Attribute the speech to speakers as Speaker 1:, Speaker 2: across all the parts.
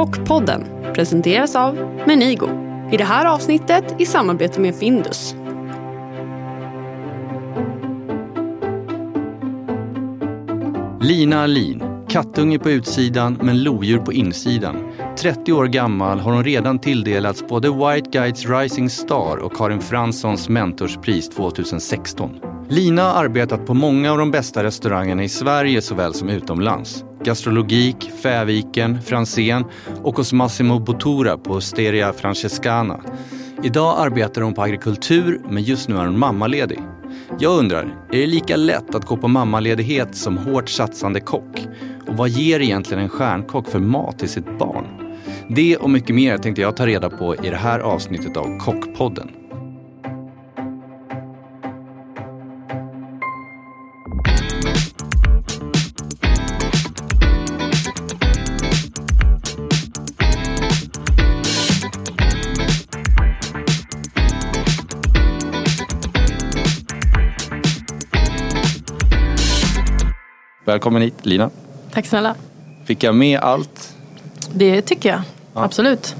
Speaker 1: Kockpodden presenteras av Menigo. I det här avsnittet i samarbete med Findus.
Speaker 2: Lina Alin, kattunge på utsidan men lodjur på insidan. 30 år gammal har hon redan tilldelats både White Guides Rising Star och Karin Franssons mentorspris 2016. Lina har arbetat på många av de bästa restaurangerna i Sverige såväl som utomlands. Gastrologik, Fäviken, Franzén och hos Massimo Bottura på Osteria Francescana. Idag arbetar hon på agrikultur men just nu är hon mammaledig. Jag undrar, är det lika lätt att gå på mammaledighet som hårt satsande kock? Och vad ger egentligen en stjärnkock för mat till sitt barn? Det och mycket mer tänkte jag ta reda på i det här avsnittet av Kockpodden. Välkommen hit Lina.
Speaker 3: Tack snälla.
Speaker 2: Fick jag med allt?
Speaker 3: Det tycker jag. Absolut.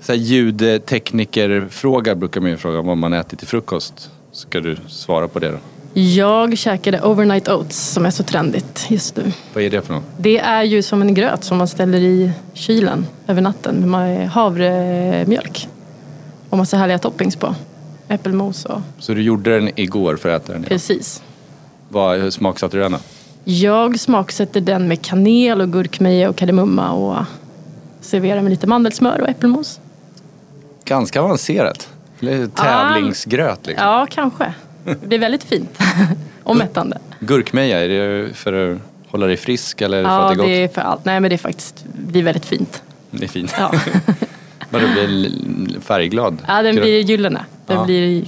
Speaker 2: Så här ljudteknikerfråga brukar man ju fråga vad man äter till frukost. Ska du svara på det då?
Speaker 3: Jag käkade overnight oats som är så trendigt just nu.
Speaker 2: Vad är det för något?
Speaker 3: Det är ju som en gröt som man ställer i kylen över natten med havremjölk. Och massa härliga toppings på. Äppelmos och
Speaker 2: Så du gjorde den igår för att äta den idag?
Speaker 3: precis.
Speaker 2: Vad, hur smaksatte du den då?
Speaker 3: Jag smaksätter den med kanel och gurkmeja och kardemumma och serverar med lite mandelsmör och äppelmos.
Speaker 2: Ganska avancerat. Lite tävlingsgröt liksom.
Speaker 3: Ja, kanske. Det blir väldigt fint och mättande.
Speaker 2: Gurkmeja, är det för att hålla dig frisk eller för
Speaker 3: Ja,
Speaker 2: att det är gott?
Speaker 3: det är för allt. Nej, men det är faktiskt det blir väldigt fint.
Speaker 2: Det är fint.
Speaker 3: Ja.
Speaker 2: Men du blir färgglad?
Speaker 3: Ja, den blir gyllene. Den
Speaker 2: Ja.
Speaker 3: blir,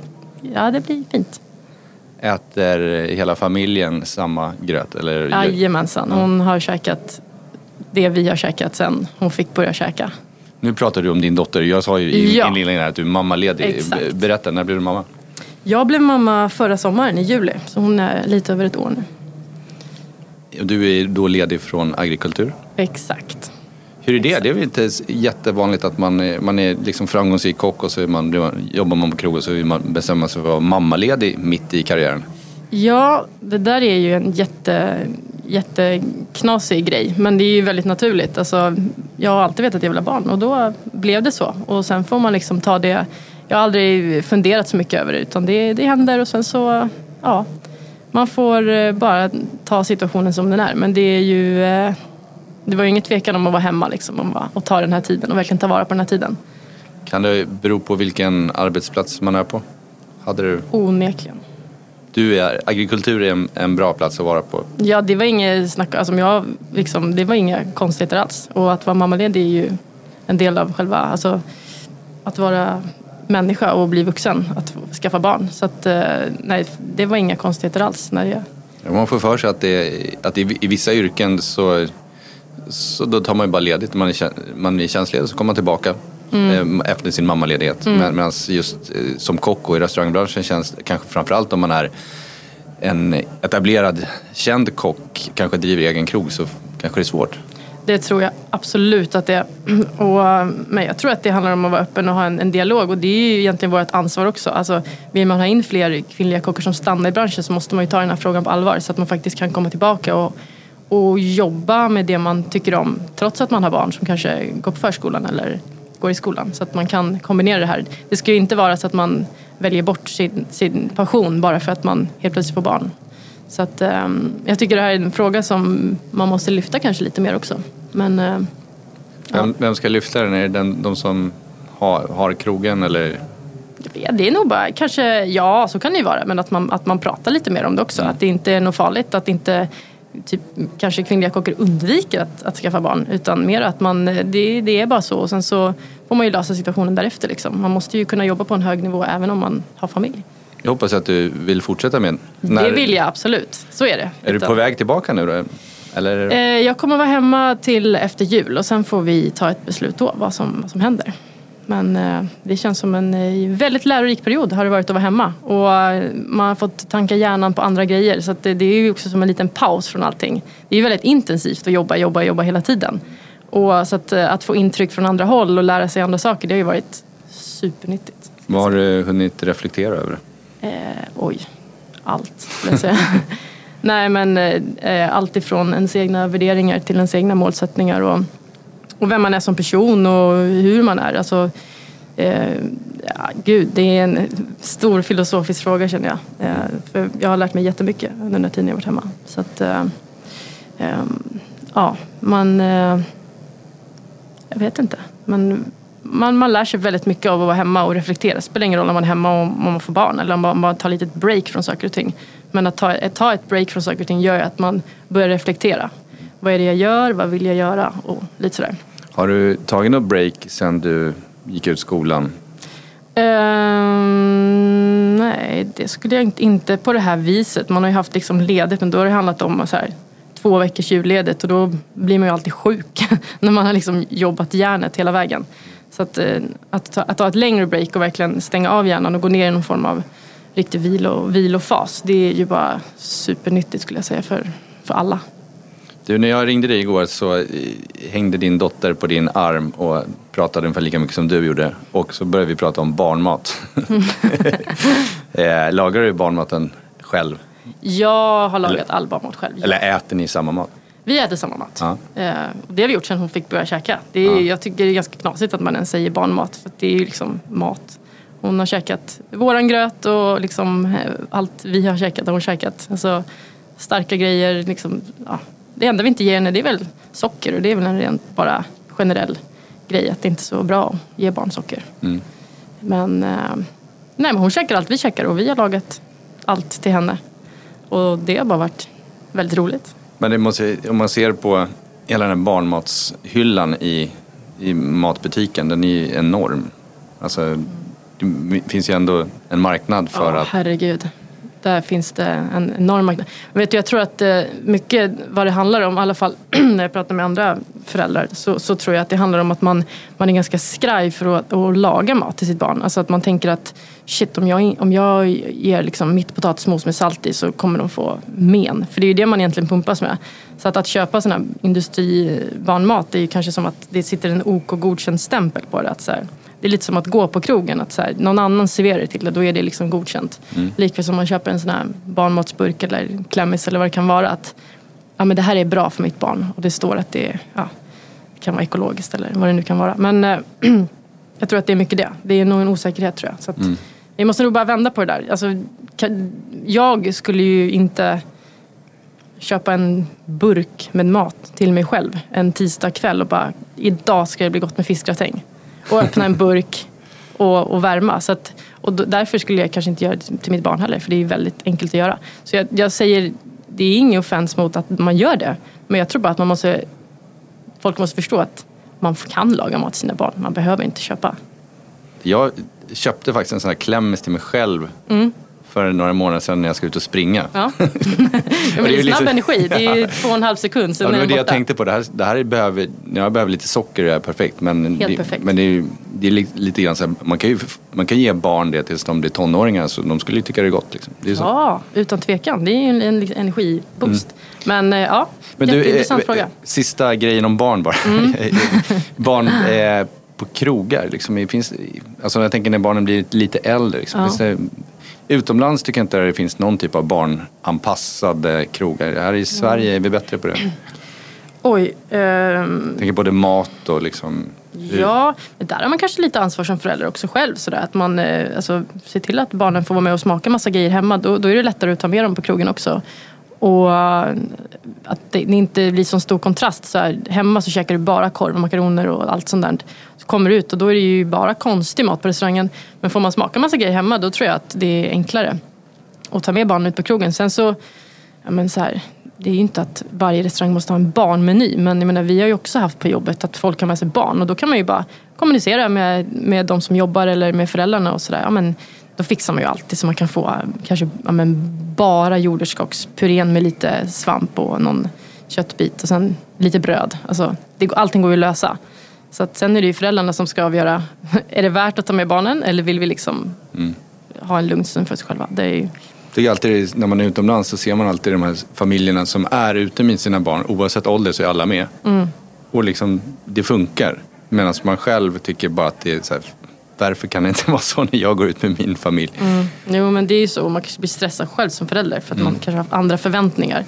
Speaker 3: ja, det blir fint.
Speaker 2: Äter hela familjen samma gröt? Eller?
Speaker 3: Jajamensan. Hon har käkat det vi har käkat sen hon fick börja käka.
Speaker 2: Nu pratar du om din dotter. Jag sa ju i
Speaker 3: Ja.
Speaker 2: inledningen att du är mammaledig.
Speaker 3: Exakt.
Speaker 2: Berätta, när blev du mamma?
Speaker 3: Jag blev mamma förra sommaren i juli, så hon är lite över ett år nu.
Speaker 2: Du är då ledig från agrikultur.
Speaker 3: Exakt.
Speaker 2: Hur är det? Det är väl inte jättevanligt att man är, man är liksom framgångsrik kock och så är man, jobbar man på krog och så vill man, bestämma sig för att vara mammaledig mitt i karriären.
Speaker 3: Ja, det där är ju en jätte, jätteknasig grej. Men det är ju väldigt naturligt. Alltså, jag har alltid vetat att jag vill ha barn och då blev det så. Och sen får man liksom ta det. Jag har aldrig funderat så mycket över det utan det, det händer och sen så, ja. Man får eh, bara ta situationen som den är. Men det är ju, eh, det var ju ingen tvekan om att vara hemma liksom och, ta den här tiden och verkligen ta vara på den här tiden.
Speaker 2: Kan det bero på vilken arbetsplats man är på? Hade du,
Speaker 3: Onekligen.
Speaker 2: du är, agrikultur är en, en bra plats att vara på.
Speaker 3: Ja, det var inget snack, alltså jag, liksom, det var inga konstigheter alls. Och att vara mammaledig är ju en del av själva, alltså att vara människa och bli vuxen, att skaffa barn. Så att, eh, nej, det var inga konstigheter alls. När jag,
Speaker 2: Man får för sig att, det, att i, i vissa yrken så, så då tar man ju bara ledigt man är, man är tjänstledig så kommer man tillbaka eh, efter sin mammaledighet. Men, Medan just eh, som kock och i restaurangbranschen känns kanske framförallt om man är en etablerad känd kock, kanske driver egen krog så kanske det är svårt.
Speaker 3: det tror jag absolut att det är. Och, men jag tror att det handlar om att vara öppen och ha en, en dialog. Och det är ju egentligen vårt ansvar också. Alltså, vill man ha in fler kvinnliga kockar som stannar i branschen så måste man ju ta den här frågan på allvar. Så att man faktiskt kan komma tillbaka och, och jobba med det man tycker om. Trots att man har barn som kanske går på förskolan eller går i skolan. Så att man kan kombinera det här. Det ska ju inte vara så att man väljer bort sin, sin passion bara för att man helt plötsligt får barn. Så att, ehm, jag tycker det här är en fråga som man måste lyfta kanske lite mer också. Men eh,
Speaker 2: Vem, vem ska lyfta den? Är det den, de som har, har krogen eller?
Speaker 3: ja, det är nog bara, kanske, ja så kan det ju vara, men att man, att man pratar lite mer om det också. Att det inte är något farligt, att inte typ, kanske kvinnliga kockar undviker att, att skaffa barn. Utan mer att man, det, det är bara så och sen så får man ju lösa situationen därefter. Liksom. Man måste ju kunna jobba på en hög nivå även om man har familj.
Speaker 2: Jag hoppas att du vill fortsätta med. När-
Speaker 3: Det vill jag absolut, så är det.
Speaker 2: Är du
Speaker 3: Utan-
Speaker 2: på väg tillbaka nu då? Eller?
Speaker 3: Eh, Jag kommer vara hemma till efter jul och sen får vi ta ett beslut då vad som, vad som händer. Men eh, det känns som en eh, väldigt lärorik period har det varit att vara hemma. Och eh, man har fått tanka hjärnan på andra grejer. Så det, det är ju också som en liten paus från allting. Det är väldigt intensivt att jobba, jobba, jobba hela tiden. Och så att, att få intryck från andra håll och lära sig andra saker, det har ju varit supernyttigt.
Speaker 2: Vad har du hunnit reflektera över?
Speaker 3: Eh, oj, allt skulle jag säga. Nej men eh, allt ifrån ens egna värderingar till ens egna målsättningar och, och vem man är som person och hur man är. Alltså, eh, ja, gud, det är en stor filosofisk fråga känner jag. Eh, för jag har lärt mig jättemycket under den här tiden jag varit hemma. Så att, eh, eh, ja, man... Eh, jag vet inte. Man, man, man lär sig väldigt mycket av att vara hemma och reflektera. Det spelar ingen roll om man är hemma och om man får barn eller om man bara tar lite break från saker och ting. Men att ta, att ta ett break från saker och ting gör att man börjar reflektera. Vad är det jag gör? Vad vill jag göra? Och lite sådär.
Speaker 2: Har du tagit något break sen du gick ut skolan?
Speaker 3: Um, nej, det skulle jag inte, inte på det här viset. Man har ju haft liksom ledigt men då har det handlat om så här, två veckors julledigt och då blir man ju alltid sjuk när man har liksom jobbat hjärnet hela vägen. Så att, eh, att, ta, att ta ett längre break och verkligen stänga av hjärnan och gå ner i någon form av riktig vilo, vilofas. Det är ju bara supernyttigt skulle jag säga för, för alla.
Speaker 2: Du, när jag ringde dig igår så eh, hängde din dotter på din arm och pratade ungefär lika mycket som du gjorde. Och så började vi prata om barnmat. Eh, lagar du barnmaten själv?
Speaker 3: Jag har lagat all barnmat själv.
Speaker 2: Eller äter ni samma mat?
Speaker 3: Vi äter samma mat.
Speaker 2: Ja.
Speaker 3: Eh, det har vi gjort sedan hon fick börja käka. Det är,
Speaker 2: Ja.
Speaker 3: Jag tycker det är ganska knasigt att man ens säger barnmat. För det är ju liksom mat. Hon har käkat våran gröt och liksom allt vi har käkat har hon käkat. Alltså, starka grejer. Liksom, ja. Det enda vi inte ger henne det är väl socker och det är väl en rent bara generell grej att det inte är så bra att ge barn socker.
Speaker 2: Mm.
Speaker 3: Men, eh, nej, men hon käkar allt vi käkar och vi har lagat allt till henne. Och det har bara varit väldigt roligt.
Speaker 2: Men måste, om man ser på hela den här barnmatshyllan i, i matbutiken, den är ju enorm. Alltså, det finns ju ändå en marknad för
Speaker 3: ja,
Speaker 2: att...
Speaker 3: herregud. Där finns det en enorm marknad. Vet du, jag tror att eh, mycket vad det handlar om, i alla fall när jag pratar med andra föräldrar, så, så tror jag att det handlar om att man, man är ganska skraj för att, att laga mat till sitt barn. Alltså att man tänker att shit, om jag, om jag ger liksom mitt potatismos med salt i så kommer de få men. För det är ju det man egentligen pumpas med. Så att, att köpa sån här industribarnmat, det är ju kanske som att det sitter en OK godkänd stämpel på det. Att så här, det är lite som att gå på krogen. Att så här, någon annan serverar det till det, då är det liksom godkänt. Mm. Likväl som man köper en sån här barnmatsburk eller klämmis eller vad det kan vara. Att ja, men det här är bra för mitt barn. Och det står att det ja, kan vara ekologiskt eller vad det nu kan vara. Men äh, jag tror att det är mycket det. Det är nog en osäkerhet tror jag. Så att,
Speaker 2: Mm.
Speaker 3: Vi måste nog bara vända på det där. Alltså, jag skulle ju inte köpa en burk med mat till mig själv en tisdag kväll och bara idag ska det bli gott med fiskgratäng. Och öppna en burk och, och värma. Så att, och därför skulle jag kanske inte göra det till mitt barn heller för det är väldigt enkelt att göra. Så jag, jag säger, det är ingen offens mot att man gör det. Men jag tror bara att man måste, folk måste förstå att man kan laga mat till sina barn. Man behöver inte köpa.
Speaker 2: Jag köpte faktiskt en sån här klämmis till mig själv
Speaker 3: Mm.
Speaker 2: För några månader sedan när jag ska ut och springa.
Speaker 3: Ja. ja, men det är snabb energi. Det är ju två och en halv sekund, sen
Speaker 2: Ja, det var det jag tänkte på. Det här, det här är behöver, jag behöver lite socker och det är perfekt. Men,
Speaker 3: Helt
Speaker 2: det,
Speaker 3: perfekt.
Speaker 2: men det är, det är li- lite grann så här, man kan ju man kan ge barn det tills de blir tonåringar så de skulle ju tycka det är gott. Liksom. Det är.
Speaker 3: Ja, utan tvekan. Det är ju en, en energiboost. Men eh, ja,
Speaker 2: Mm. Men du, eh,
Speaker 3: fråga. Mm.
Speaker 2: Sista grejen om barn bara. barn eh, på krogar. Liksom, finns, alltså jag tänker när barnen blir lite äldre. Liksom,
Speaker 3: Ja.
Speaker 2: finns det, utomlands tycker jag inte det finns någon typ av barnanpassade krogar. Här i Sverige är vi bättre på det.
Speaker 3: Oj. ehm,
Speaker 2: Jag tänker både mat och liksom...
Speaker 3: Ja, men där har man kanske lite ansvar som förälder också själv. Sådär, att man eh, alltså, ser till att barnen får vara med och smaka massa grejer hemma. Då, då är det lättare att ta med dem på krogen också. Och eh, att det, det inte blir så stor kontrast. Så här, hemma så käkar du bara korv och makaroner och allt sånt där. Så kommer du ut och då är det ju bara konstig mat på restaurangen. Men får man smaka massa grejer hemma då tror jag att det är enklare att ta med barnen ut på krogen. Sen så, ja men så här, det är ju inte att varje restaurang måste ha en barnmeny. Men jag menar, vi har ju också haft på jobbet att folk har med sig barn. Och då kan man ju bara kommunicera med, med de som jobbar eller med föräldrarna och sådär. Ja, men då fixar man ju alltid så man kan få kanske ja, men bara jordärtskockspurén med lite svamp och någon köttbit och sen lite bröd. Alltså, det, allting går ju att lösa. Så att sen är det ju föräldrarna som ska avgöra. Är det värt att ta med barnen eller vill vi liksom ha en lugn stund för sig själva? Det är ju,
Speaker 2: Jag tycker alltid när man är utomlands så ser man alltid de här familjerna som är ute med sina barn. Oavsett ålder så är alla med. Och liksom, det funkar. Medan man själv tycker bara att det är så här, varför kan det inte vara så när jag går ut med min familj?
Speaker 3: Mm. Jo men det är ju så, man kanske blir stressad själv som förälder för att
Speaker 2: Mm.
Speaker 3: man kanske har haft andra förväntningar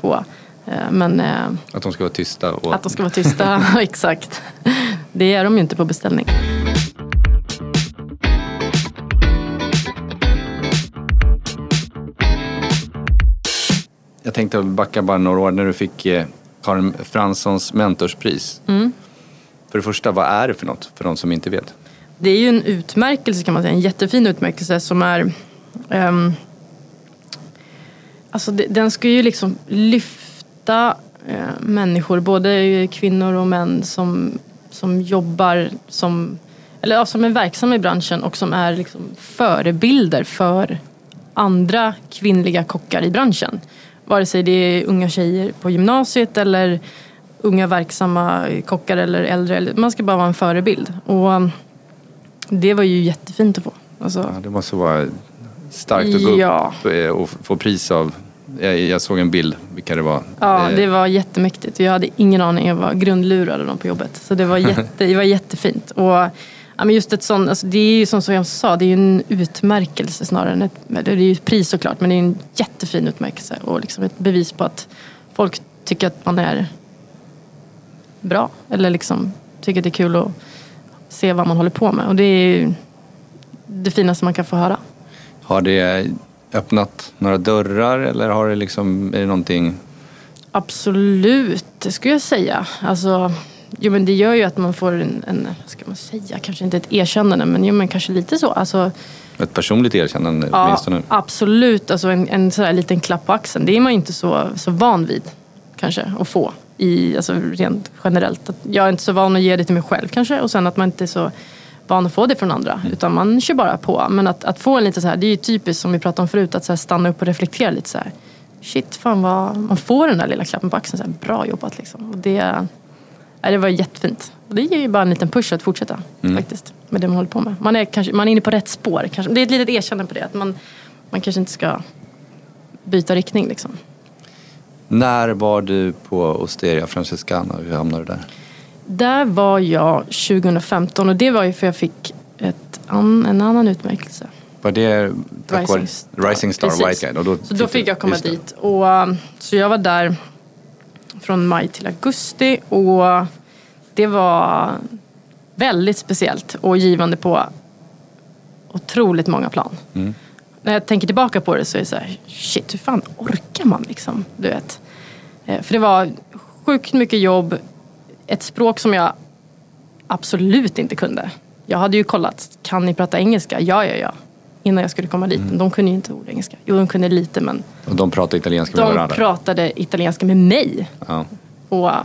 Speaker 3: på. eh, Men eh,
Speaker 2: Att de ska vara tysta. Och...
Speaker 3: att de ska vara tysta, exakt. Det är de ju inte på beställning.
Speaker 2: Jag tänkte backa bara några år när du fick eh, Karin Franssons mentorspris.
Speaker 3: Mm.
Speaker 2: För det första, vad är det för något för de som inte vet?
Speaker 3: Det är ju en utmärkelse kan man säga, en jättefin utmärkelse som är um, Alltså den ska ju liksom lyfta eh, människor, både kvinnor och män som, som jobbar som, eller ja, som är verksamma i branschen och som är liksom förebilder för andra kvinnliga kockar i branschen. Vare sig det är unga tjejer på gymnasiet eller unga verksamma kockar eller äldre. Man ska bara vara en förebild. Och det var ju jättefint att få. Alltså,
Speaker 2: Ja, det måste vara starkt att gå
Speaker 3: Ja.
Speaker 2: upp eh, och få pris av. Jag, jag såg en bild vilka det var.
Speaker 3: Ja,
Speaker 2: Eh,
Speaker 3: det var jättemäktigt. Jag hade ingen aning. Jag var grundlurad dem på jobbet. Så det var, jätte, det var jättefint. Och, ja, men just ett sånt, alltså, det är ju som jag sa, det är ju en utmärkelse snarare än ett... Det är ju ett pris såklart, men det är en jättefin utmärkelse. Och liksom ett bevis på att folk tycker att man är bra. Eller liksom tycker att det är kul att se vad man håller på med. Och det är det finaste man kan få höra.
Speaker 2: Har det öppnat några dörrar eller har det liksom, är det någonting?
Speaker 3: Absolut, det skulle jag säga. Alltså, jo, men det gör ju att man får en, en, vad ska man säga, kanske inte ett erkännande men, jo, men kanske lite så. Alltså,
Speaker 2: Ett personligt erkännande
Speaker 3: ja,
Speaker 2: åtminstone?
Speaker 3: absolut, alltså en, en sådär liten klapp på axeln. Det är man ju inte så, så van vid kanske att få. I, alltså, rent generellt. Att jag är inte så van att ge det till mig själv kanske och sen att man inte är så van att få det från andra. Utan man kör bara på. Men att, att få en lite så här, det är ju typiskt som vi pratade om förut, att så stanna upp och reflektera lite så här. Shit, fan vad man får den där lilla klappen på axeln. Så här, bra jobbat liksom. Och det, ja, det var jättefint. Och det ger ju bara en liten push att fortsätta faktiskt. Med det man håller på med. Man är, kanske, man är inne på rätt spår. Kanske. Det är ett litet erkännande på det. Att man, man kanske inte ska byta riktning liksom.
Speaker 2: När var du på Osteria Francescana? Hur hamnade du där?
Speaker 3: Där var jag 2015 och det var ju för jag fick ett en annan utmärkelse.
Speaker 2: Var det tack
Speaker 3: Rising Star.
Speaker 2: Rising Star
Speaker 3: Precis.
Speaker 2: White Guide? Och då
Speaker 3: Så då fick jag komma dit. Och, um, så jag var där från maj till augusti och det var väldigt speciellt och givande på otroligt många plan.
Speaker 2: Mm.
Speaker 3: När jag tänker tillbaka på det så är det så här, shit hur fan orkar man liksom? Du vet. Eh, För det var sjukt mycket jobb, ett språk som jag absolut inte kunde. Jag hade ju kollat, kan ni prata engelska? Ja, ja, ja. Innan jag skulle komma dit.
Speaker 2: Mm.
Speaker 3: De kunde ju inte ord engelska. Jo, de kunde lite men
Speaker 2: Och de pratade italienska med
Speaker 3: de
Speaker 2: varandra?
Speaker 3: pratade italienska med mig.
Speaker 2: Ja.
Speaker 3: Och äh,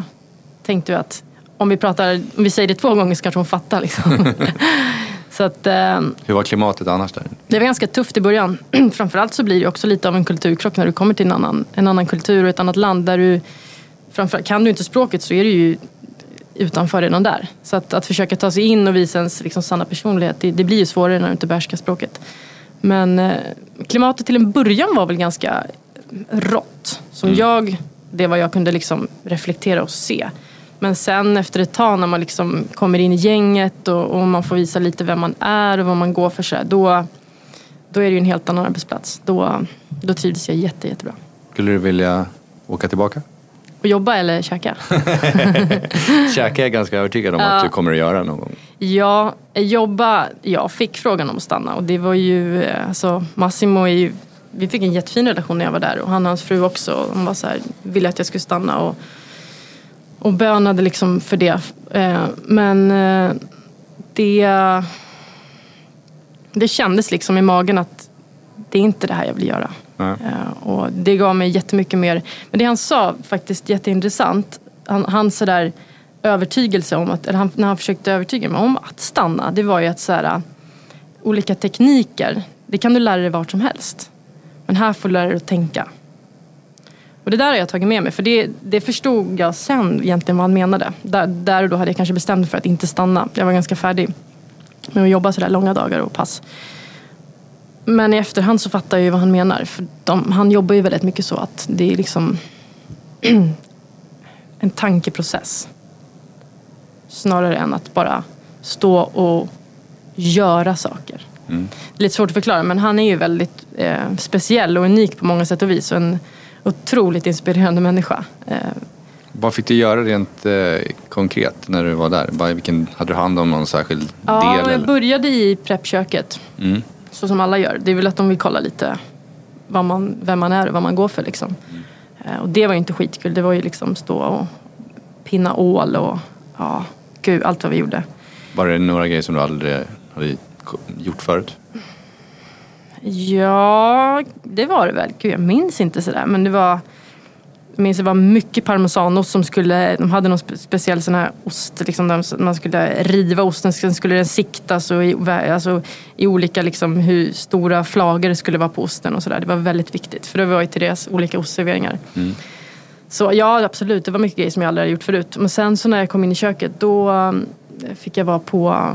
Speaker 3: tänkte ju att om vi, pratar, om vi säger det två gånger så kanske hon fattar. Liksom. så att, eh,
Speaker 2: Hur var klimatet annars där?
Speaker 3: det var ganska tufft i början. Framförallt så blir det också lite av en kulturkrock när du kommer till en annan, en annan kultur och ett annat land. Där du, framför, kan du inte språket så är du ju utanför redan där. Så att, att försöka ta sig in och visa ens liksom, sanna personlighet, det, det blir ju svårare när du inte behärskar språket. Men eh, klimatet till en början var väl ganska rått. Som jag, det var jag kunde liksom reflektera och se. Men sen efter ett tag när man liksom kommer in i gänget och, och man får visa lite vem man är och vad man går för, så här, då, då är det ju en helt annan arbetsplats. Då, då trivdes jag jätte, jättebra.
Speaker 2: Skulle du vilja åka tillbaka?
Speaker 3: Och jobba eller käka?
Speaker 2: Käka är jag ganska övertygad om att du kommer att göra någon gång.
Speaker 3: Ja, jobba. Jag fick frågan om att stanna och det var ju, eh, alltså Massimo är ju, vi fick en jättefin relation när jag var där och han och hans fru också. De var så här, ville att jag skulle stanna och, och bönade liksom för det. Eh, Men eh, det, det kändes liksom i magen att det är inte det här jag vill göra.
Speaker 2: Nej.
Speaker 3: Eh, Och det gav mig jättemycket mer. Men det han sa faktiskt jätteintressant. Han, hans sådär övertygelse om att, eller han, när han försökte övertyga mig om att stanna. Det var ju att så här, olika tekniker, det kan du lära dig vart som helst. Men här får du lära dig att tänka. Och det där har jag tagit med mig. För det, det förstod jag sen egentligen vad han menade. Där, där och då hade jag kanske bestämt mig för att inte stanna. Jag var ganska färdig med att jobba sådär långa dagar och pass. Men i efterhand så fattar jag ju vad han menar. För de, han jobbar ju väldigt mycket så att det är liksom en tankeprocess. snarare än att bara stå och göra saker.
Speaker 2: Mm.
Speaker 3: Det är lite svårt att förklara men han är ju väldigt eh, speciell och unik på många sätt och vis och en otroligt inspirerande människa. Eh,
Speaker 2: Vad fick du göra rent eh, konkret när du var där? Bara, vilken, hade du hand om någon särskild
Speaker 3: ja,
Speaker 2: del?
Speaker 3: jag
Speaker 2: eller?
Speaker 3: började i preppköket.
Speaker 2: Mm.
Speaker 3: Så som alla gör. Det är väl att de vill kolla lite vad man, vem man är och vad man går för. Liksom. Eh, Och det var ju inte skitkul. Det var ju liksom stå och pinna ål och ja, gud, allt vad vi gjorde.
Speaker 2: Var det några grejer som du aldrig hade gjort förut?
Speaker 3: Ja, det var det väl. Gud, jag minns inte sådär. Men det var, jag minns det var mycket parmesanost som skulle, de hade någon spe- speciell sån här ost, liksom, där man skulle riva osten, sen skulle den siktas och i, alltså, i olika, liksom, hur stora flagor det skulle vara på osten och sådär. Det var väldigt viktigt, för det var ju till deras olika ostserveringar. Så ja, absolut, det var mycket grejer som jag aldrig hade gjort förut. Men sen så när jag kom in i köket, då um, fick jag vara på,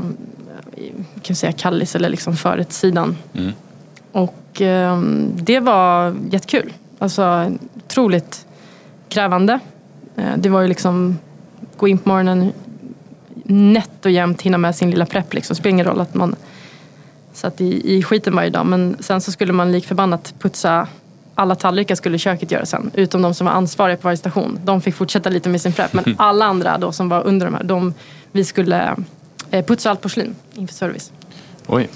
Speaker 3: i, kan säga Kallis eller liksom förrättssidan.
Speaker 2: Mm.
Speaker 3: Och ehm, det var jättekul. Alltså otroligt krävande. Eh, det var ju liksom gå in på morgonen nätt och jämnt hinna med sin lilla prepp. Liksom. Det spelar ingen roll att man satt i, i skiten varje dag. Men sen så skulle man lik förbannat putsa alla tallrikar skulle köket göra sen. Utom de som var ansvariga på varje station. De fick fortsätta lite med sin prepp. Men alla andra då som var under de här, de, vi skulle eh, putsa allt porslin inför service
Speaker 2: Oj.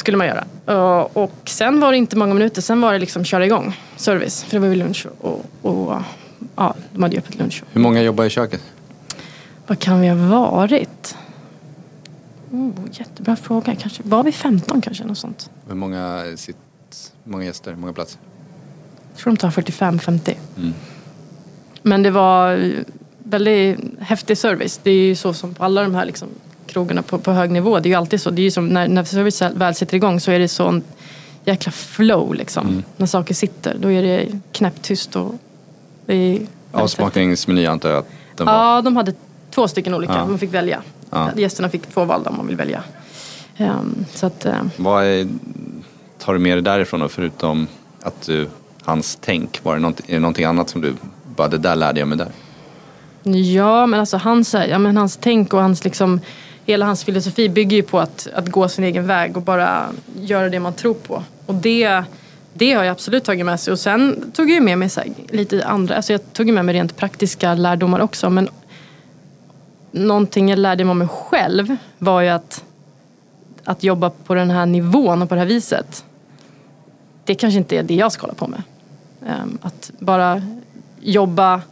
Speaker 3: Skulle man göra. Och, och sen var det inte många minuter, sen var det liksom köra igång service. För det var ju lunch och, och ja, de hade ju öppet lunch.
Speaker 2: Hur många jobbar i köket?
Speaker 3: Vad kan vi ha varit? Oh, jättebra fråga. Kanske, var vi 15 kanske? Något sånt.
Speaker 2: Hur många, sitt, många gäster? Många platser?
Speaker 3: Jag tror de tar 45-50.
Speaker 2: Mm.
Speaker 3: Men det var väldigt häftig service. Det är ju så som på alla de här liksom, krogarna på, på hög nivå. Det är ju alltid så. Det är ju som när, när service väl sätter igång så är det sån jäkla flow liksom. När saker sitter. Då är det knäpptyst och det är.
Speaker 2: Avsmakningsmeny antar jag att den var.
Speaker 3: Ja, de hade två stycken olika.
Speaker 2: Ja.
Speaker 3: Man fick välja.
Speaker 2: Ja.
Speaker 3: Gästerna fick två val om man vill välja. Ehm, så att, eh,
Speaker 2: Vad är, tar du med dig därifrån då, förutom att du, hans tänk? Var det någonting, är det någonting annat som du bara, det där lärde jag mig där?
Speaker 3: Ja, men alltså hans, ja, men hans tänk och hans liksom, hela hans filosofi bygger ju på att, att gå sin egen väg och bara göra det man tror på. Och det, det har jag absolut tagit med sig. Och sen tog jag ju med mig så här, lite andra, alltså jag tog ju med mig rent praktiska lärdomar också. Men någonting jag lärde mig om mig själv var ju att, att jobba på den här nivån och på det här viset. Det kanske inte är det jag ska hålla på med. Ehm, att bara jobba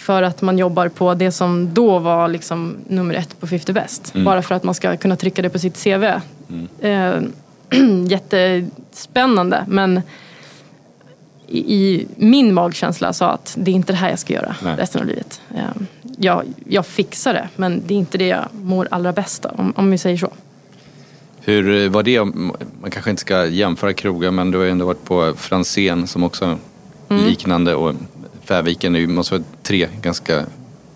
Speaker 3: för att man jobbar på det som då var liksom nummer ett på 50 Best. Bara för att man ska kunna trycka det på sitt CV. Eh, jättespännande men i, i min magkänsla sa att det är inte det här jag ska göra
Speaker 2: Nej.
Speaker 3: resten av livet. Eh, jag, jag fixar det men det är inte det jag mår allra bäst av om, om vi säger så.
Speaker 2: Hur var det, man kanske inte ska jämföra krogar men du har ju ändå varit på Franzén som också
Speaker 3: Mm.
Speaker 2: liknande och Färviken, det måste vara tre ganska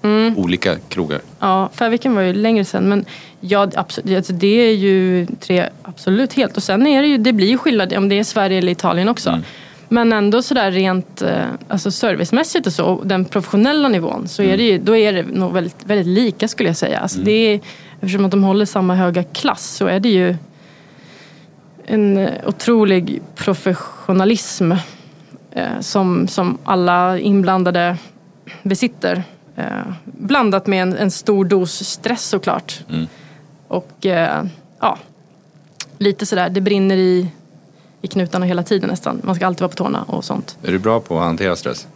Speaker 3: Mm.
Speaker 2: olika krogar.
Speaker 3: Ja, Färviken var ju längre sen men ja, absolut, alltså det är ju tre absolut helt. Och sen är det ju, det blir ju skillnad om det är Sverige eller Italien också. Men ändå sådär rent eh, alltså servicemässigt och så, och den professionella nivån, så är det ju, då är det nog väldigt, väldigt lika skulle jag säga. Alltså det är, eftersom att de håller samma höga klass så är det ju en eh, otrolig professionalism eh, som, som alla inblandade besitter. Eh, blandat med en, en stor dos stress såklart. Och eh, ja, lite sådär, det brinner i, i knutarna hela tiden nästan. Man ska alltid vara på tårna och sånt.
Speaker 2: Är du bra på att hantera stress?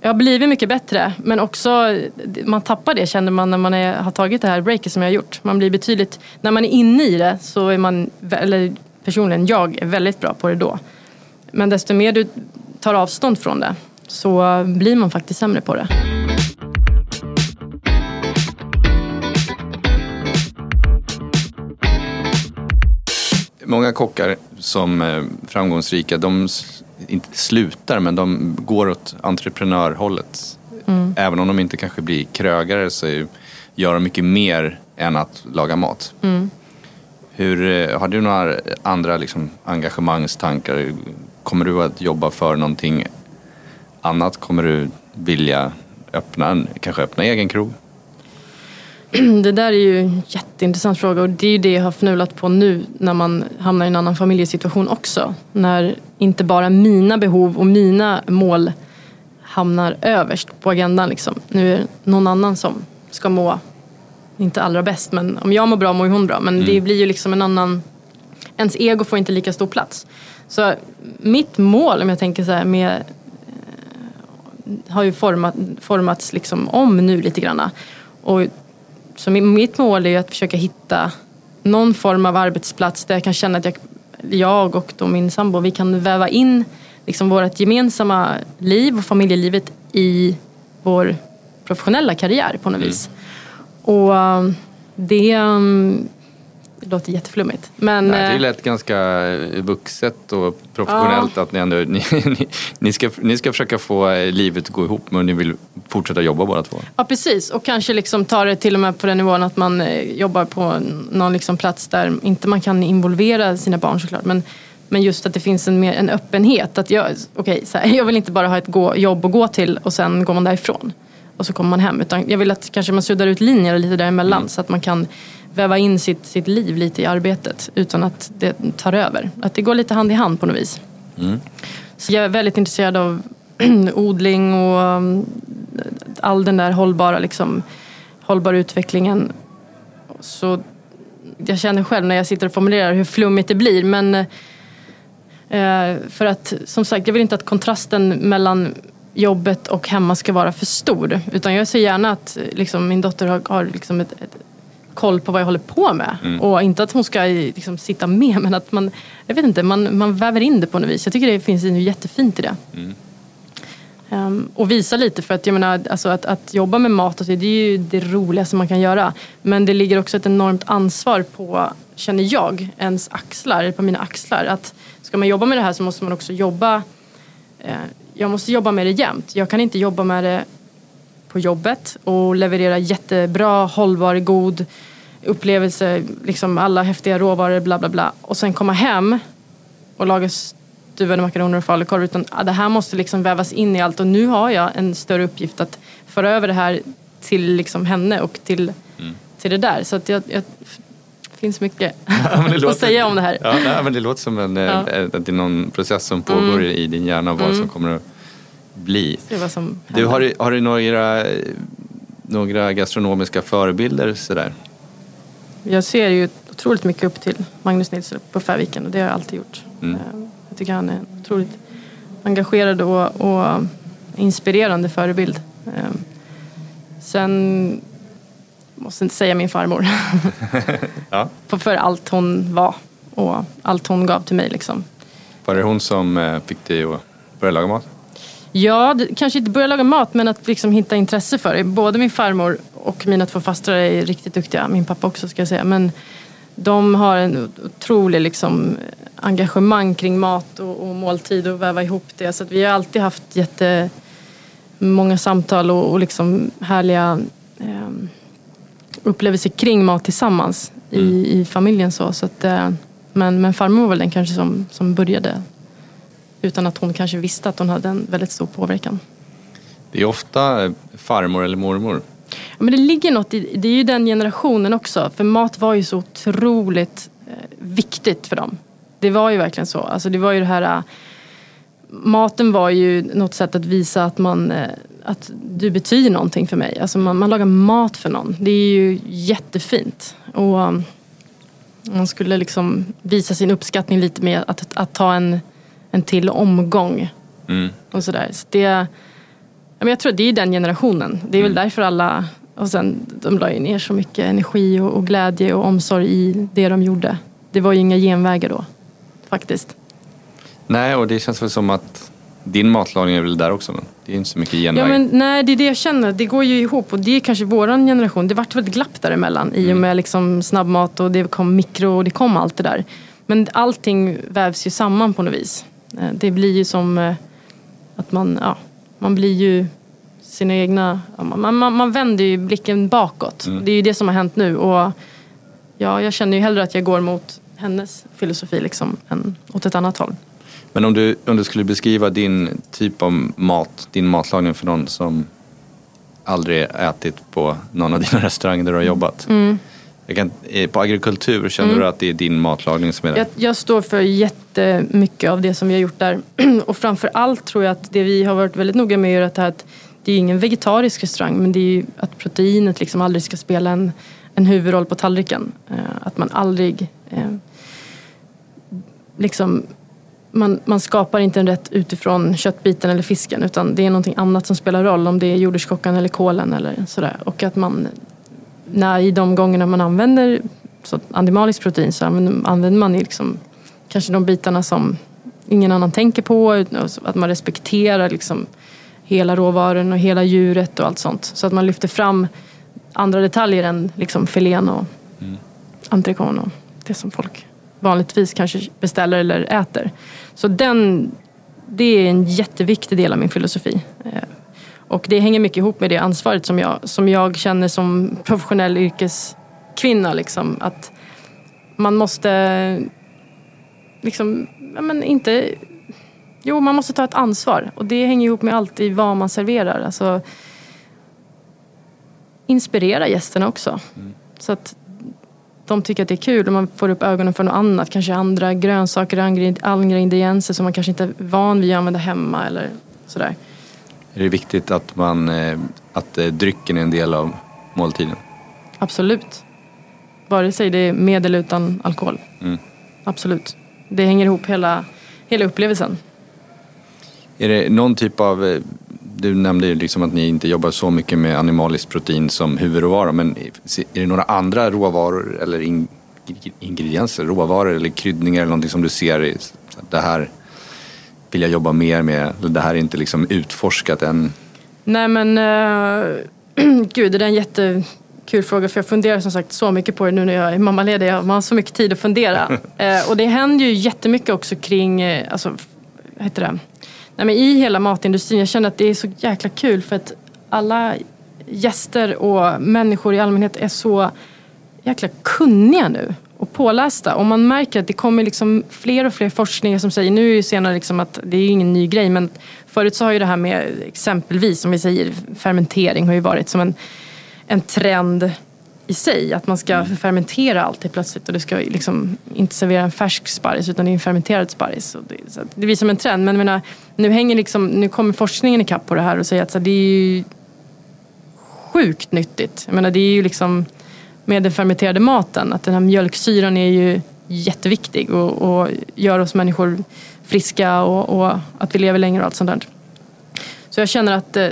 Speaker 3: Jag har blivit mycket bättre men också man tappar det känner man när man är, har tagit det här breaket som jag har gjort. Man blir betydligt, när man är inne i det så är man, eller personligen jag är väldigt bra på det då. Men desto mer du tar avstånd från det så blir man faktiskt sämre på det.
Speaker 2: Många kockar som är framgångsrika, de inte slutar men de går åt entreprenörhållet. Även om de inte kanske blir krögare så gör de mycket mer än att laga mat. Hur, eh, har du några andra liksom, engagemangstankar? Kommer du att jobba för någonting annat? Kommer du vilja öppna, kanske öppna egen krog?
Speaker 3: det där är ju en jätteintressant fråga och det är ju det jag har fnulat på nu när man hamnar i en annan familjesituation också. När inte bara mina behov och mina mål hamnar överst på agendan. Liksom. Nu är det någon annan som ska må, inte allra bäst, men om jag mår bra mår hon bra. Men mm. det blir ju liksom en annan, ens ego får inte lika stor plats. Så mitt mål, om jag tänker så här, med, har ju format, formats liksom om nu lite grann. Och, så mitt mål är att försöka hitta någon form av arbetsplats där jag kan känna att jag, jag och då min sambo, vi kan väva in liksom vårt gemensamma liv och familjelivet i vår professionella karriär på något mm. vis. Och um, det, um, det låter jätteflummigt. Men,
Speaker 2: Nej, det eh, lät ganska vuxet och professionellt ja. att ni, ändå, ni, ni, ni, ska, ni ska försöka få livet att gå ihop men ni vill fortsätta jobba båda två.
Speaker 3: Ja precis och kanske liksom ta det till och med på den nivån att man eh, jobbar på någon liksom plats där inte man kan involvera sina barn såklart men men just att det finns en, mer, en öppenhet. Att jag, okay, så här, jag vill inte bara ha ett gå, jobb att gå till och sen går man därifrån. Och så kommer man hem. Utan jag vill att kanske man suddar ut linjer lite däremellan mm. så att man kan väva in sitt, sitt liv lite i arbetet utan att det tar över. Att det går lite hand i hand på något vis. Mm. Så jag är väldigt intresserad av odling och um, all den där hållbara, liksom, hållbara utvecklingen. Så jag känner själv när jag sitter och formulerar hur flummigt det blir men Eh, för att som sagt, jag vill inte att kontrasten mellan jobbet och hemma ska vara för stor. Utan jag ser gärna att liksom, min dotter har, har liksom ett, ett koll på vad jag håller på med. Mm. Och inte att hon ska liksom, sitta med men att man, jag vet inte, man, man väver in det på något vis. Jag tycker det finns något jättefint i det. Mm. Um, och visa lite för att jag menar, alltså att, att jobba med mat och så, det är ju det roligaste man kan göra. Men det ligger också ett enormt ansvar på, känner jag, ens axlar, på mina axlar. Att ska man jobba med det här så måste man också jobba eh, jag måste jobba med det jämt. Jag kan inte jobba med det på jobbet och leverera jättebra, hållbar, god upplevelse, liksom alla häftiga råvaror, bla bla bla. Och sen komma hem och laga stuvade makaroner och falukorv. Utan det här måste liksom vävas in i allt och nu har jag en större uppgift att föra över det här till liksom henne och till, mm. till det där. Så att jag, jag finns mycket ja, låter, att säga om det här.
Speaker 2: Ja, nej, men det låter som en, ja. att det är någon process som pågår mm. i din hjärna vad mm. som kommer att bli. du, har, har du några, några gastronomiska förebilder sådär?
Speaker 3: Jag ser ju otroligt mycket upp till Magnus Nilsson på Färviken och det har jag alltid gjort. Mm. Eh, jag tycker han är en otroligt engagerad och, och inspirerande förebild. Eh, sen måste inte säga min farmor. ja. För allt hon var och allt hon gav till mig. Liksom.
Speaker 2: Var det hon som eh, fick dig att börja laga mat?
Speaker 3: Ja, det, kanske inte börja laga mat men att liksom hitta intresse för det. Både min farmor och mina två fastrar är riktigt duktiga. Min pappa också ska jag säga. Men de har en otrolig liksom, engagemang kring mat och, och måltid och väva ihop det. Så vi har alltid haft jättemånga samtal och, och liksom härliga eh, upplevelser kring mat tillsammans i, mm. i familjen. Så, så att, eh, men, men farmor var väl den kanske som, som började utan att hon kanske visste att hon hade en väldigt stor påverkan.
Speaker 2: Det är ofta farmor eller mormor.
Speaker 3: Ja, men det ligger något i, det är ju den generationen också. För mat var ju så otroligt eh, viktigt för dem. Det var ju verkligen så. Alltså det var ju det här maten var ju något sätt att visa att man eh, att du betyder någonting för mig. Alltså man, man lagar mat för någon. Det är ju jättefint. Och um, man skulle liksom visa sin uppskattning lite med att, att ta en, en till omgång. Mm. Och sådär. Så det, jag tror att det är den generationen. Det är väl mm. därför alla och sen, de la ju ner så mycket energi och, och glädje och omsorg i det de gjorde. Det var ju inga genvägar då, faktiskt.
Speaker 2: Nej, och det känns väl som att din matlagning är väl där också? Men det är inte så mycket genväg.
Speaker 3: Ja, men, nej, det är det jag känner. Det går ju ihop och det är kanske våran generation. Det vart väl ett glapp däremellan i och mm. med liksom snabbmat och det kom mikro och det kom allt det där. Men allting vävs ju samman på något vis. Eh, det blir ju som eh, att man, ja, man blir ju sina egna... Man, man, man vänder ju blicken bakåt. Mm. Det är ju det som har hänt nu. Och ja, jag känner ju hellre att jag går mot hennes filosofi liksom, än åt ett annat håll.
Speaker 2: Men om du, om du skulle beskriva din typ av mat, din matlagning för någon som aldrig ätit på någon av dina restauranger där du har jobbat.
Speaker 3: Mm.
Speaker 2: Kan, eh, på agrikultur, känner du att det är din matlagning som är det?
Speaker 3: Jag, jag står för jättemycket av det som vi har gjort där. Och framför allt tror jag att det vi har varit väldigt noga med är att, det här att det är ingen vegetarisk restaurang men det är ju att proteinet liksom aldrig ska spela en, en huvudroll på tallriken. Eh, att man aldrig eh, liksom man, man skapar inte en rätt utifrån köttbiten eller fisken utan det är någonting annat som spelar roll om det är jordärtskockan eller kålen eller sådär. Och att man när, i de gångerna man använder så animaliskt protein så använder, man liksom, kanske de bitarna som ingen annan tänker på. Att man respekterar liksom hela råvaran och hela djuret och allt sånt. Så att man lyfter fram andra detaljer än liksom filén och mm. entrecôte och det som folk vanligtvis kanske beställer eller äter. Så den, det är en jätteviktig del av min filosofi. Och det hänger mycket ihop med det ansvaret som jag, som jag känner som professionell yrkeskvinna. Liksom, att man måste liksom, ja, men inte... Jo, man måste ta ett ansvar. Och det hänger ihop med allt i vad man serverar. Alltså, inspirera gästerna också. Mm. Så att de tycker att det är kul och man får upp ögonen för något annat. Kanske andra grönsaker, andra ingredienser som man kanske inte är van vid att använda hemma eller sådär.
Speaker 2: Är det viktigt att, man, eh, att eh, drycken är en del av måltiden?
Speaker 3: Absolut. Vare sig det är med eller utan alkohol. Mm. Absolut. Det hänger ihop hela, hela upplevelsen.
Speaker 2: Är det någon typ av, eh, du nämnde ju liksom att ni inte jobbar så mycket med animaliskt protein som huvudråvara, men är det några andra råvaror eller ingredienser, råvaror eller kryddningar eller någonting som du ser i det här vill jag jobba mer med? Det här är inte liksom utforskat än.
Speaker 3: Nej men uh, gud, det är en jättekul fråga för jag funderar som sagt så mycket på det nu när jag är mammaledig. Man har så mycket tid att fundera. uh, och det händer ju jättemycket också kring, uh, alltså, vad heter det? Nej, men I hela matindustrin, jag känner att det är så jäkla kul för att alla gäster och människor i allmänhet är så jäkla kunniga nu och pålästa. Och man märker att det kommer liksom fler och fler forskningar som säger, nu är det senare liksom att det är ingen ny grej, men förut så har ju det här med exempelvis, som vi säger, fermentering har ju varit som en, en trend i sig. Att man ska mm. fermentera alltid plötsligt och det ska liksom inte servera en färsk sparris utan det är en fermenterad sparris. Det, det blir som en trend. Men menar, nu, hänger liksom, nu kommer forskningen ikapp på det här och säger att så, det är ju sjukt nyttigt. Jag menar, det är ju liksom med den fermenterade maten. Att den här mjölksyran är ju jätteviktig och, och gör oss människor friska och, och, att vi lever längre och allt sånt där. Så jag känner att eh,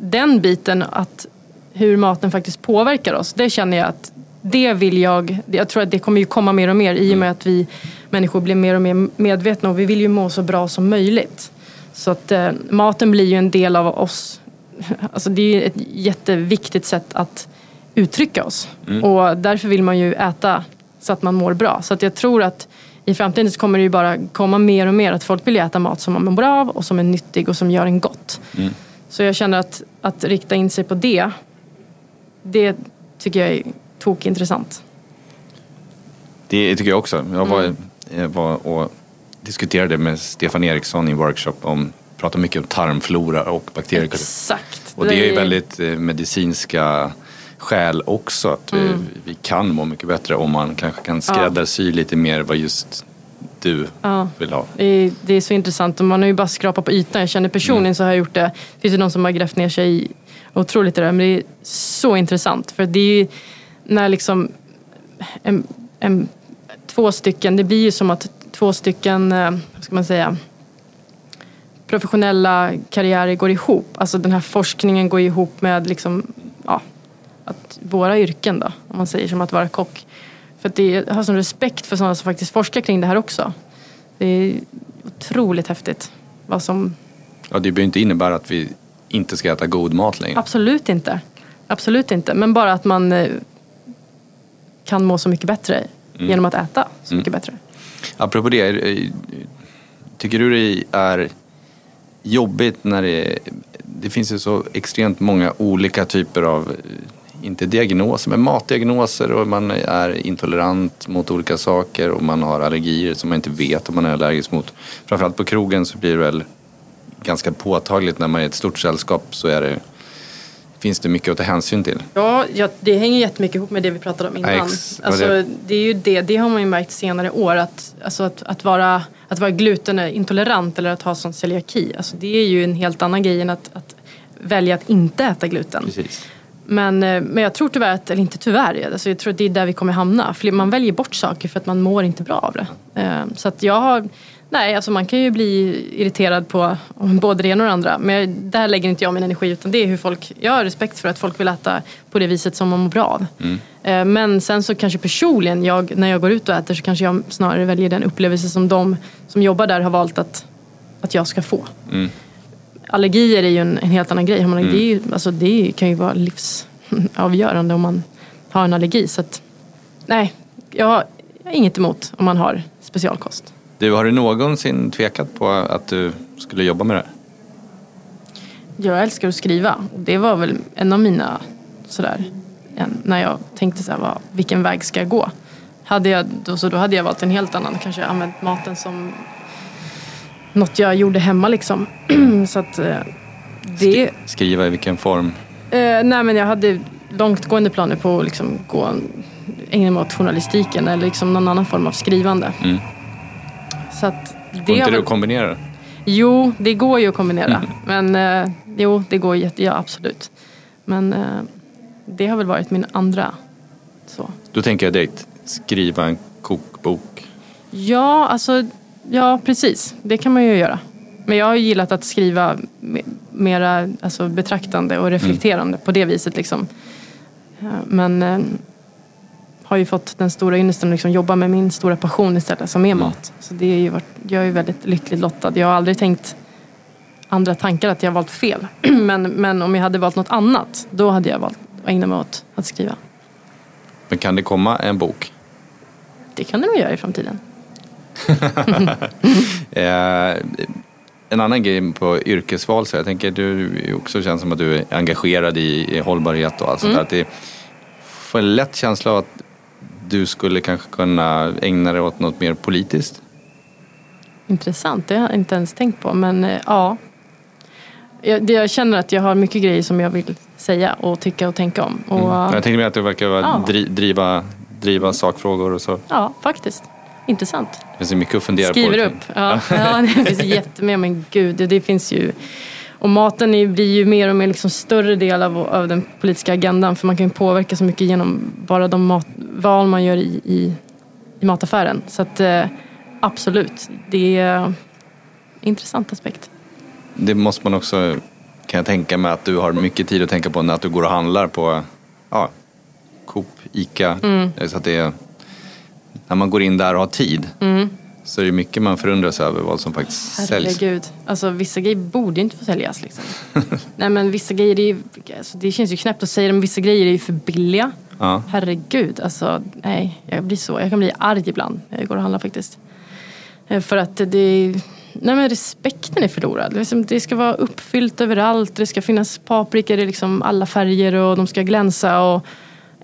Speaker 3: den biten, att hur maten faktiskt påverkar oss, det känner jag att det vill jag, jag tror att det kommer ju komma mer och mer i och med att vi människor blir mer och mer medvetna och vi vill ju må så bra som möjligt. Så att eh, maten blir ju en del av oss. Alltså det är ett jätteviktigt sätt att uttrycka oss. Mm. Och därför vill man ju äta så att man mår bra. Så att jag tror att i framtiden så kommer det ju bara komma mer och mer att folk vill äta mat som man mår bra av och som är nyttig och som gör en gott. Mm. Så jag känner att, att rikta in sig på det, det tycker jag är tokintressant.
Speaker 2: Det tycker jag också. Jag var, mm. jag var och diskuterade med Stefan Eriksson i en workshop om pratade mycket om tarmflora och bakterier.
Speaker 3: Exakt.
Speaker 2: Och det är väldigt eh, medicinska skäl också. Att vi, mm. vi, kan må mycket bättre om man kanske kan skräddarsy ja. lite mer vad just du ja. vill ha.
Speaker 3: Det är, så intressant man har ju bara skrapat på ytan. Jag känner personligen mm. så har jag gjort det. Det finns ju de som har grävt ner sig otroligt i det där. Men det är så intressant. För det är ju när liksom en, en, två stycken, det blir ju som att två stycken, eh, vad ska man säga, professionella karriärer går ihop. Alltså den här forskningen går ihop med liksom, ja, att våra yrken då, om man säger som att vara kock. För att det, har sån respekt för sådana som faktiskt forskar kring det här också. Det är otroligt häftigt. Vad som...
Speaker 2: Ja, det behöver inte innebära att vi inte ska äta god mat längre.
Speaker 3: Absolut inte. Absolut inte. Men bara att man eh, kan må så mycket bättre mm. genom att äta så mycket mm. bättre.
Speaker 2: Apropå det, eh, tycker du det är jobbigt när det, det finns ju så extremt många olika typer av inte diagnoser, men matdiagnoser och man är intolerant mot olika saker och man har allergier som man inte vet om man är allergisk mot. Framförallt på krogen så blir det väl ganska påtagligt när man är i ett stort sällskap så är det finns det mycket att ta hänsyn till?
Speaker 3: Ja, ja, det hänger jättemycket ihop med det vi pratade om innan.
Speaker 2: Ex-
Speaker 3: alltså,
Speaker 2: det-
Speaker 3: det... är ju det, det har man ju märkt senare år att, alltså att, att, vara, att vara glutenintolerant eller att ha sån celiaki, alltså, det är ju en helt annan grej än att, att välja att inte äta gluten.
Speaker 2: Precis.
Speaker 3: Men, eh, men jag tror tyvärr, att, eller inte tyvärr, alltså jag tror att det är där vi kommer hamna. För man väljer bort saker för att man mår inte bra av det. Eh, Så att jag har, nej alltså man kan ju bli irriterad på både det ena och det andra. Men där lägger inte jag min energi utan det är hur folk, jag har respekt för att folk vill äta på det viset som man mår bra av. Eh, Men sen så kanske personligen, jag, när jag går ut och äter så kanske jag snarare väljer den upplevelse som de som jobbar där har valt att, att jag ska få. Allergier är ju en, en helt annan grej. Har man allergi, alltså det kan ju vara livsavgörande om man har en allergi. Så att, nej, jag har inget emot om man har specialkost.
Speaker 2: Du, har du någonsin tvekat på att du skulle jobba med det här?
Speaker 3: Jag älskar att skriva. Och det var väl en av mina sådär, när jag tänkte så här, vad, vilken väg ska jag gå? Hade jag, då, så då hade jag valt en helt annan, kanske använt maten som något jag gjorde hemma liksom. så att eh, det...
Speaker 2: Skriva i vilken form?
Speaker 3: Eh, nej men jag hade långtgående planer på att liksom gå ägna mig åt journalistiken eller liksom någon annan form av skrivande.
Speaker 2: Mm.
Speaker 3: Så att
Speaker 2: Går
Speaker 3: det
Speaker 2: inte
Speaker 3: har
Speaker 2: du
Speaker 3: väl,
Speaker 2: att kombinera det?
Speaker 3: Jo, det går ju att kombinera.
Speaker 2: Mm.
Speaker 3: Men eh, jo, det går jätte, ja absolut. Men eh, det har väl varit min andra så.
Speaker 2: Då tänker jag direkt skriva en kokbok.
Speaker 3: Ja, alltså, ja precis. Det kan man ju göra. Men jag har gillat att skriva me- mera alltså, betraktande och reflekterande på det viset. Liksom. Men eh, har ju fått den stora ynnesten att liksom jobba med min stora passion istället, som är mat. Så det är ju varit, jag är ju väldigt lyckligt lottad. Jag har aldrig tänkt andra tankar att jag har valt fel. Men, men om jag hade valt något annat, då hade jag valt att ägna mig åt att skriva.
Speaker 2: Men kan det komma en bok?
Speaker 3: Det kan det nog göra i framtiden.
Speaker 2: Eh, en annan grej på yrkesval, så jag tänker du också känns som att du är engagerad i, i hållbarhet och allt sånt där. Att det får en lätt känsla av att du skulle kanske kunna ägna dig åt något mer politiskt.
Speaker 3: Intressant, det har jag inte ens tänkt på. Men eh, ja. Jag, det, jag känner att jag har mycket grejer som jag vill säga och tycka och tänka om. Och,
Speaker 2: Men jag tänkte mer att du verkar
Speaker 3: Ja.
Speaker 2: dri, driva, driva sakfrågor och så.
Speaker 3: Ja, faktiskt. Intressant.
Speaker 2: Det finns mycket att fundera
Speaker 3: Skriver
Speaker 2: på.
Speaker 3: upp. Ja, ja, det finns jättemycket. Men gud, det, finns ju... Och maten är, blir ju mer och mer liksom större del av, av den politiska agendan. För man kan ju påverka så mycket genom bara de mat, val man gör i, i, i mataffären. Så att eh, absolut, det är en intressant aspekt.
Speaker 2: Det måste man också, kan jag tänka mig, att du har mycket tid att tänka på när du går och handlar på ja, Coop, Ica.
Speaker 3: Mm.
Speaker 2: Så att det är, när man går in där och har tid
Speaker 3: Mm.
Speaker 2: så är det mycket man förundras över vad som faktiskt säljs.
Speaker 3: Herregud. Alltså vissa grejer borde ju inte få säljas liksom. Nej men vissa grejer, är ju, alltså, det känns ju knäppt att säga det men vissa grejer är ju för billiga.
Speaker 2: Ja.
Speaker 3: Herregud, alltså nej. Jag blir så, jag kan bli arg ibland när jag går och handlar faktiskt. Eh, För att det, nej men respekten är förlorad. Det ska vara uppfyllt överallt. Det ska finnas paprikor i liksom alla färger och de ska glänsa. Och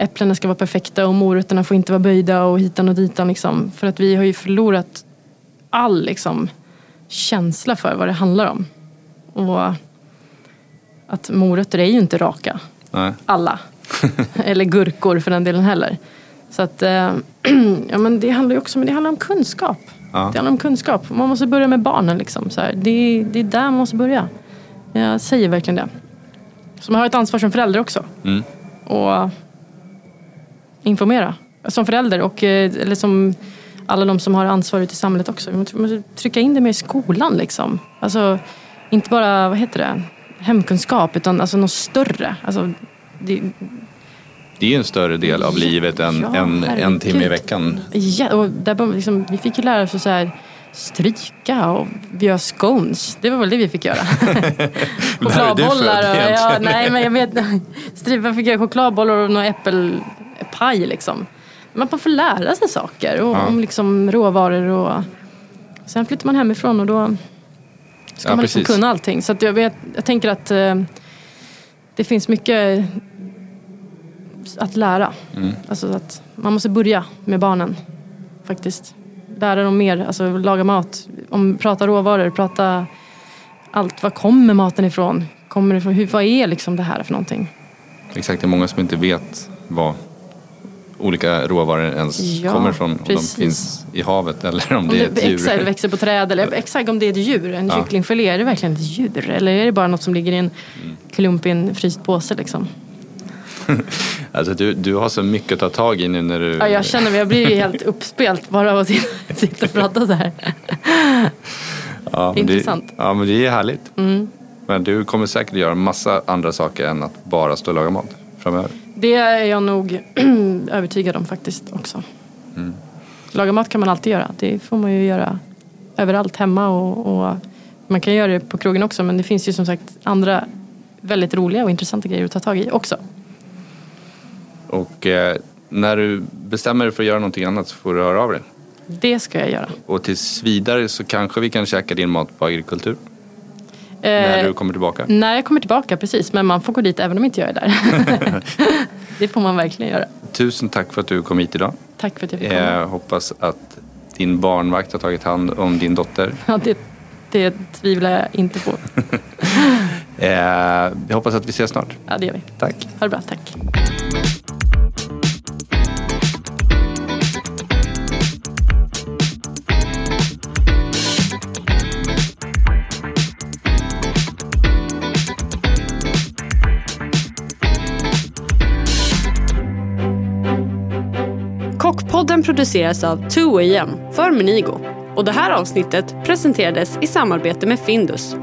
Speaker 3: äpplena ska vara perfekta och morötterna får inte vara böjda och hitan och ditan. Liksom. För att vi har ju förlorat all liksom, känsla för vad det handlar om. Och att morötter är ju inte raka
Speaker 2: Nej.
Speaker 3: alla. Eller gurkor för den delen heller. Så att, eh, ja men det handlar ju också men det handlar om kunskap.
Speaker 2: Ja.
Speaker 3: Det handlar om kunskap. Man måste börja med barnen liksom. Så här. Det, är- det är där man måste börja. Jag säger verkligen det. Så man har ett ansvar som förälder också.
Speaker 2: Mm.
Speaker 3: Och informera. Som förälder och eh, eller som alla de som har ansvar ute i samhället också. Vi måste- trycka in det mer i skolan liksom. Alltså, inte bara, vad heter det, hemkunskap utan alltså något större. Alltså, det,
Speaker 2: Det är ju en större del av livet än
Speaker 3: Ja,
Speaker 2: en, en timme i veckan.
Speaker 3: Ja, och där, liksom, vi fick ju lära oss så här, stryka och vi gör scones. Det var väl det vi fick göra. chokladbollar och, ja, nej men jag vet Strypa fick göra chokladbollar och någon äppelpaj liksom. Man får lära sig saker och,
Speaker 2: Ja.
Speaker 3: om liksom råvaror och sen flyttar man hemifrån och då ska
Speaker 2: Ja,
Speaker 3: man liksom
Speaker 2: precis.
Speaker 3: kunna allting. Så jag, vet, jag tänker att eh, det finns mycket att lära.
Speaker 2: Mm.
Speaker 3: Alltså att man måste börja med barnen faktiskt. Lära dem mer, alltså laga mat, om, prata råvaror, prata allt. Var kommer maten ifrån? Kommer det ifrån hur, vad är liksom det här för någonting?
Speaker 2: Exakt, det är många som inte vet vad olika råvaror ens
Speaker 3: Ja,
Speaker 2: kommer ifrån. Om
Speaker 3: precis.
Speaker 2: de finns i havet eller om
Speaker 3: Om
Speaker 2: det är ett
Speaker 3: det
Speaker 2: djur.
Speaker 3: exakt, växer på träd eller exakt om det är ett djur. En
Speaker 2: Ja.
Speaker 3: kycklingfilé, är det verkligen ett djur? Eller är det bara något som ligger i en
Speaker 2: Mm.
Speaker 3: klump i en fryst påse liksom?
Speaker 2: Alltså, du, du har så mycket att ta tag i nu när du...
Speaker 3: Ja, jag känner mig, jag blir ju helt uppspelt bara av att sitta- och prata så här.
Speaker 2: ja,
Speaker 3: det är intressant. Mm.
Speaker 2: Ja, men det är härligt. Men du kommer säkert göra massa andra saker än att bara stå och laga mat framöver.
Speaker 3: Det är jag nog övertygad om faktiskt också.
Speaker 2: Mm.
Speaker 3: Laga mat kan man alltid göra. Det får man ju göra överallt hemma och, och man kan göra det på krogen också men det finns ju som sagt andra väldigt roliga och intressanta grejer att ta tag i också.
Speaker 2: Och eh, när du bestämmer dig för att göra någonting annat så får du höra av dig.
Speaker 3: Det ska jag göra.
Speaker 2: Och tills vidare så kanske vi kan käka din mat på agrikultur
Speaker 3: Eh,
Speaker 2: när du kommer tillbaka.
Speaker 3: När jag kommer tillbaka, precis. Men man får gå dit även om inte jag är där. det får man verkligen göra.
Speaker 2: Tusen tack för att du kom hit idag.
Speaker 3: Tack för att jag fick komma.
Speaker 2: Jag hoppas att din barnvakt har tagit hand om din dotter.
Speaker 3: Ja, det, det tvivlar jag inte på.
Speaker 2: Eh, Jag hoppas att vi ses snart.
Speaker 3: Ja, det gör vi.
Speaker 2: Tack.
Speaker 3: Ha det bra, tack.
Speaker 1: Podden produceras av 2AM för Menigo. Och det här avsnittet presenterades i samarbete med Findus,